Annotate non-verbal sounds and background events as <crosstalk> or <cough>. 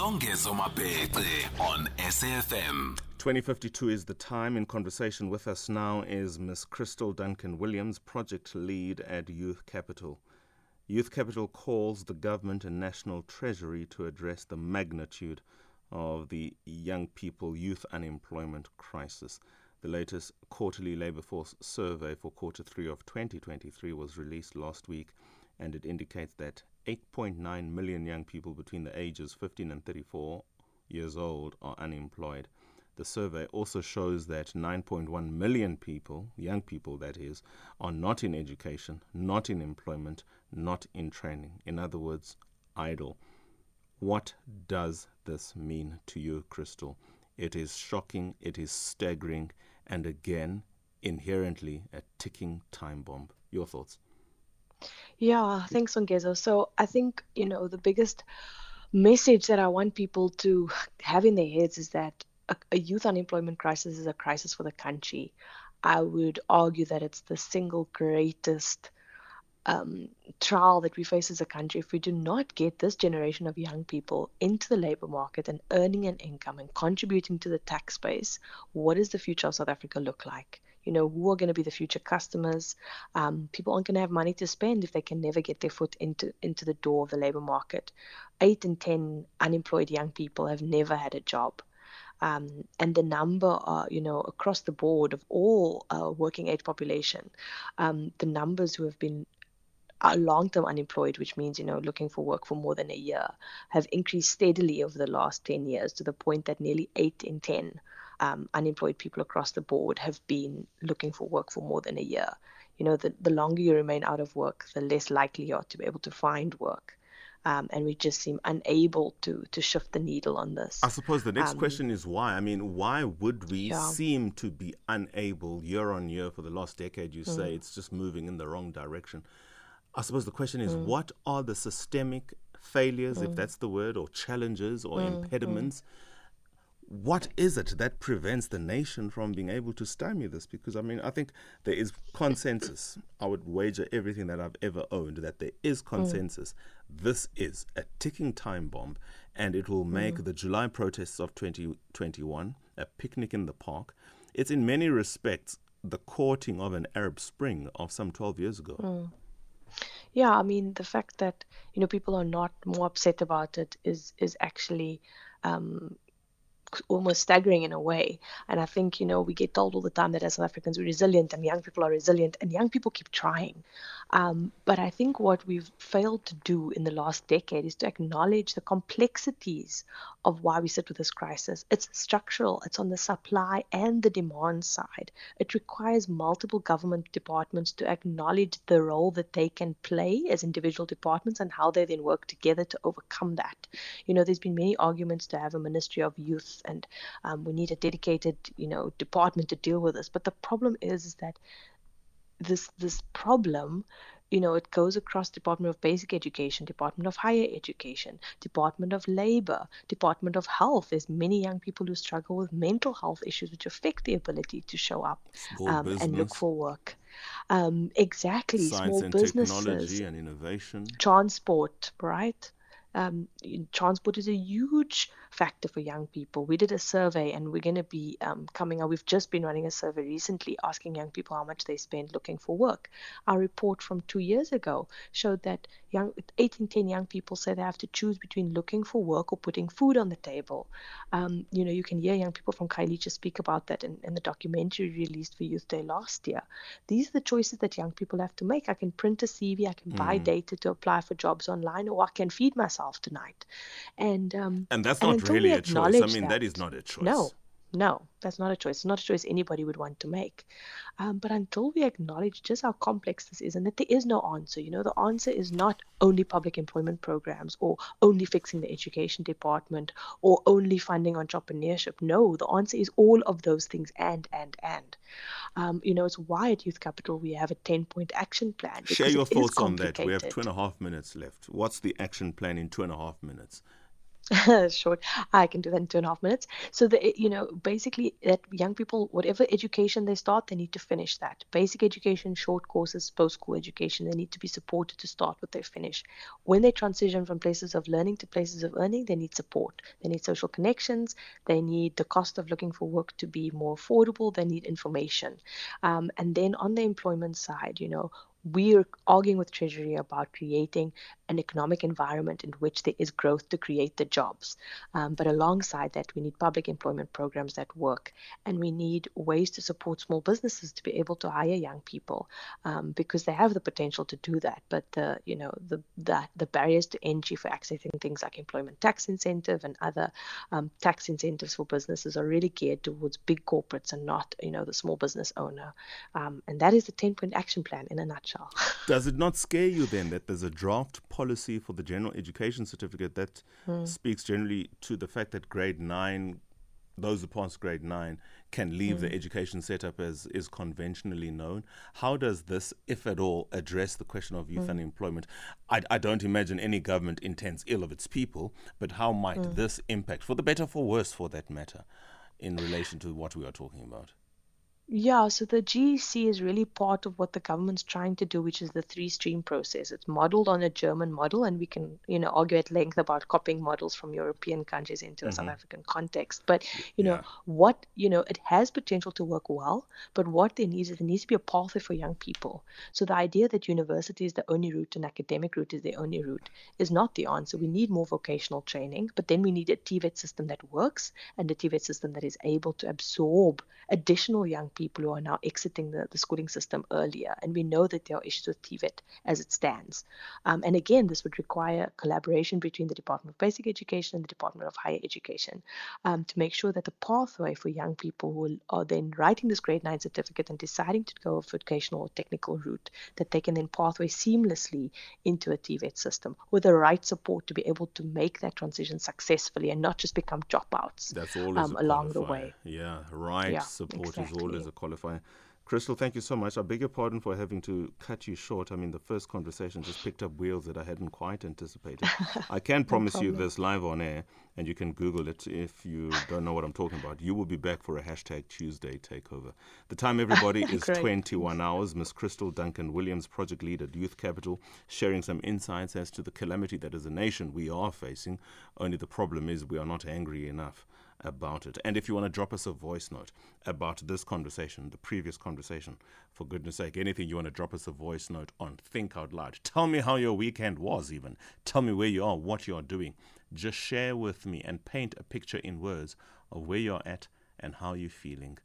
Songezo Mapete on SAFM. 2052 is the time. In conversation with us now is Miss Kristal Duncan Williams, project lead at Youth Capital. Youth Capital calls the government and national treasury to address the magnitude of the young people youth unemployment crisis. The latest quarterly labour force survey for quarter three of 2023 was released last week, and it indicates that 8.9 million young people between the ages 15 and 34 years old are unemployed. The survey also shows that 9.1 million people, young people that is, are not in education, not in employment, not in training. In other words, idle. What does this mean to you, Kristal? It is shocking, it is staggering, and again, inherently a ticking time bomb. Your thoughts? Yeah, thanks, Ongezo. So I think, you know, the biggest message that I want people to have in their heads is that a, a youth unemployment crisis is a crisis for the country. I would argue that it's the single greatest um, trial that we face as a country if we do not get this generation of young people into the labor market and earning an income and contributing to the tax base. What does the future of South Africa look like? You know who are going to be the future customers. Um, people aren't going to have money to spend if they can never get their foot into into the door of the labor market. Eight in ten unemployed young people have never had a job. Um, and the number, uh, you know, across the board of all uh, working age population, um, the numbers who have been uh, long-term unemployed, which means you know looking for work for more than a year, have increased steadily over the last 10 years to the point that nearly eight in 10 um, unemployed people across the board have been looking for work for more than a year. You know, the, the longer you remain out of work, the less likely you are to be able to find work. Um, and we just seem unable to to shift the needle on this. I suppose the next um, question is why. I mean, why would we yeah. seem to be unable year on year for the last decade? You mm. say it's just moving in the wrong direction. I suppose the question is, mm. what are the systemic failures, mm. if that's the word, or challenges or mm, impediments? What is it that prevents the nation from being able to stymie this? Because I mean, I think there is consensus. I would wager everything that I've ever owned that there is mm. consensus. Mm. This is a ticking time bomb, and it will make mm. the July protests of 2021 a picnic in the park. It's in many respects the courting of an Arab Spring of some 12 years ago. Mm. Yeah, I mean, the fact that you know people are not more upset about it is is actually um, almost staggering in a way. And I think, you know, we get told all the time that as South Africans we're resilient and young people are resilient and young people keep trying. Um, but I think what we've failed to do in the last decade is to acknowledge the complexities of why we sit with this crisis. It's structural, it's on the supply and the demand side. It requires multiple government departments to acknowledge the role that they can play as individual departments and how they then work together to overcome that. You know, there's been many arguments to have a Ministry of Youth and um, we need a dedicated, you know, department to deal with this. But the problem is, is that this this problem you know it goes across department of basic education department of higher education department of labor department of health. There's many young people who struggle with mental health issues which affect the ability to show up um, and look for work. Um, exactly Science small and businesses. technology and innovation. Transport right? Um, transport is a huge factor for young people. We did a survey and we're going to be um, coming out. We've just been running a survey recently asking young people how much they spend looking for work. Our report from two years ago showed that young, 8 in 10 young people say they have to choose between looking for work or putting food on the table. Um, you know, you can hear young people from Khayelitsha speak about that in, in the documentary released for Youth Day last year. These are the choices that young people have to make. I can print a CV, I can mm. buy data to apply for jobs online, or I can feed myself tonight. And um, and that's not really a choice. I mean, that, that is not a choice. No, no, that's not a choice. It's not a choice anybody would want to make. Um, but until we acknowledge just how complex this is and that there is no answer, you know, the answer is not only public employment programs or only fixing the education department or only funding entrepreneurship. No, the answer is all of those things and, and, and. Um, you know, it's why at Youth Capital we have a 10 point action plan. Share your thoughts on that. We have two and a half minutes left. What's the action plan in two and a half minutes? <laughs> short i can do that in two and a half minutes. So the you know basically that young people whatever education they start they need to finish that. Basic education short courses post school education they need to be supported to start what they finish. When they transition from places of learning to places of earning they need support. They need social connections. They need the cost of looking for work to be more affordable. They need information. Um, and then on the employment side you know we're arguing with Treasury about creating an economic environment in which there is growth to create the jobs. Um, but alongside that, we need public employment programs that work, and we need ways to support small businesses to be able to hire young people um, because they have the potential to do that. But the you know the the, the barriers to entry for accessing things like employment tax incentive and other um, tax incentives for businesses are really geared towards big corporates and not you know the small business owner. Um, and that is the 10 point action plan in a nutshell. <laughs> Does it not scare you then that there's a draft policy for the general education certificate that mm. speaks generally to the fact that grade nine, those who pass grade nine, can leave mm. the education setup as is conventionally known? How does this, if at all, address the question of youth mm. unemployment? I, I, don't imagine any government intends ill of its people, but how might hmm. this impact, for the better, for worse, for that matter, in relation to what we are talking about? Yeah, so the GEC is really part of what the government's trying to do, which is the three stream process. It's modeled on a German model, and we can, you know, argue at length about copying models from European countries into a South mm-hmm. African context. But, you know, what, you know, it has potential to work well, but what there needs is there needs to be a pathway for young people. So the idea that university is the only route and academic route is the only route is not the answer. We need more vocational training, but then we need a TVET system that works and a TVET system that is able to absorb additional young people people who are now exiting the, the schooling system earlier. And we know that there are issues with TVET as it stands. Um, and again, this would require collaboration between the Department of Basic Education and the Department of Higher Education um, to make sure that the pathway for young people who are then writing this grade 9 certificate and deciding to go a vocational or technical route, that they can then pathway seamlessly into a TVET system with the right support to be able to make that transition successfully and not just become dropouts That's always um, along the way. Yeah, right yeah, support exactly. is always a qualifier. Kristal, thank you so much. I beg your pardon for having to cut you short. I mean, the first conversation just picked up wheels that I hadn't quite anticipated. <laughs> I can promise you this live on air, and you can Google it if you don't know what I'm talking about. You will be back for a hashtag Tuesday takeover. The time, everybody, <laughs> is 21 hours. Miss Kristal Duncan Williams, project lead at Youth Capital, sharing some insights as to the calamity that as a nation we are facing. Only the problem is we are not angry enough about it. And if you want to drop us a voice note about this conversation, the previous conversation, for goodness sake, anything you want to drop us a voice note on, think out loud. Tell me how your weekend was, even. Tell me where you are, what you're doing. Just share with me and paint a picture in words of where you're at and how you're feeling.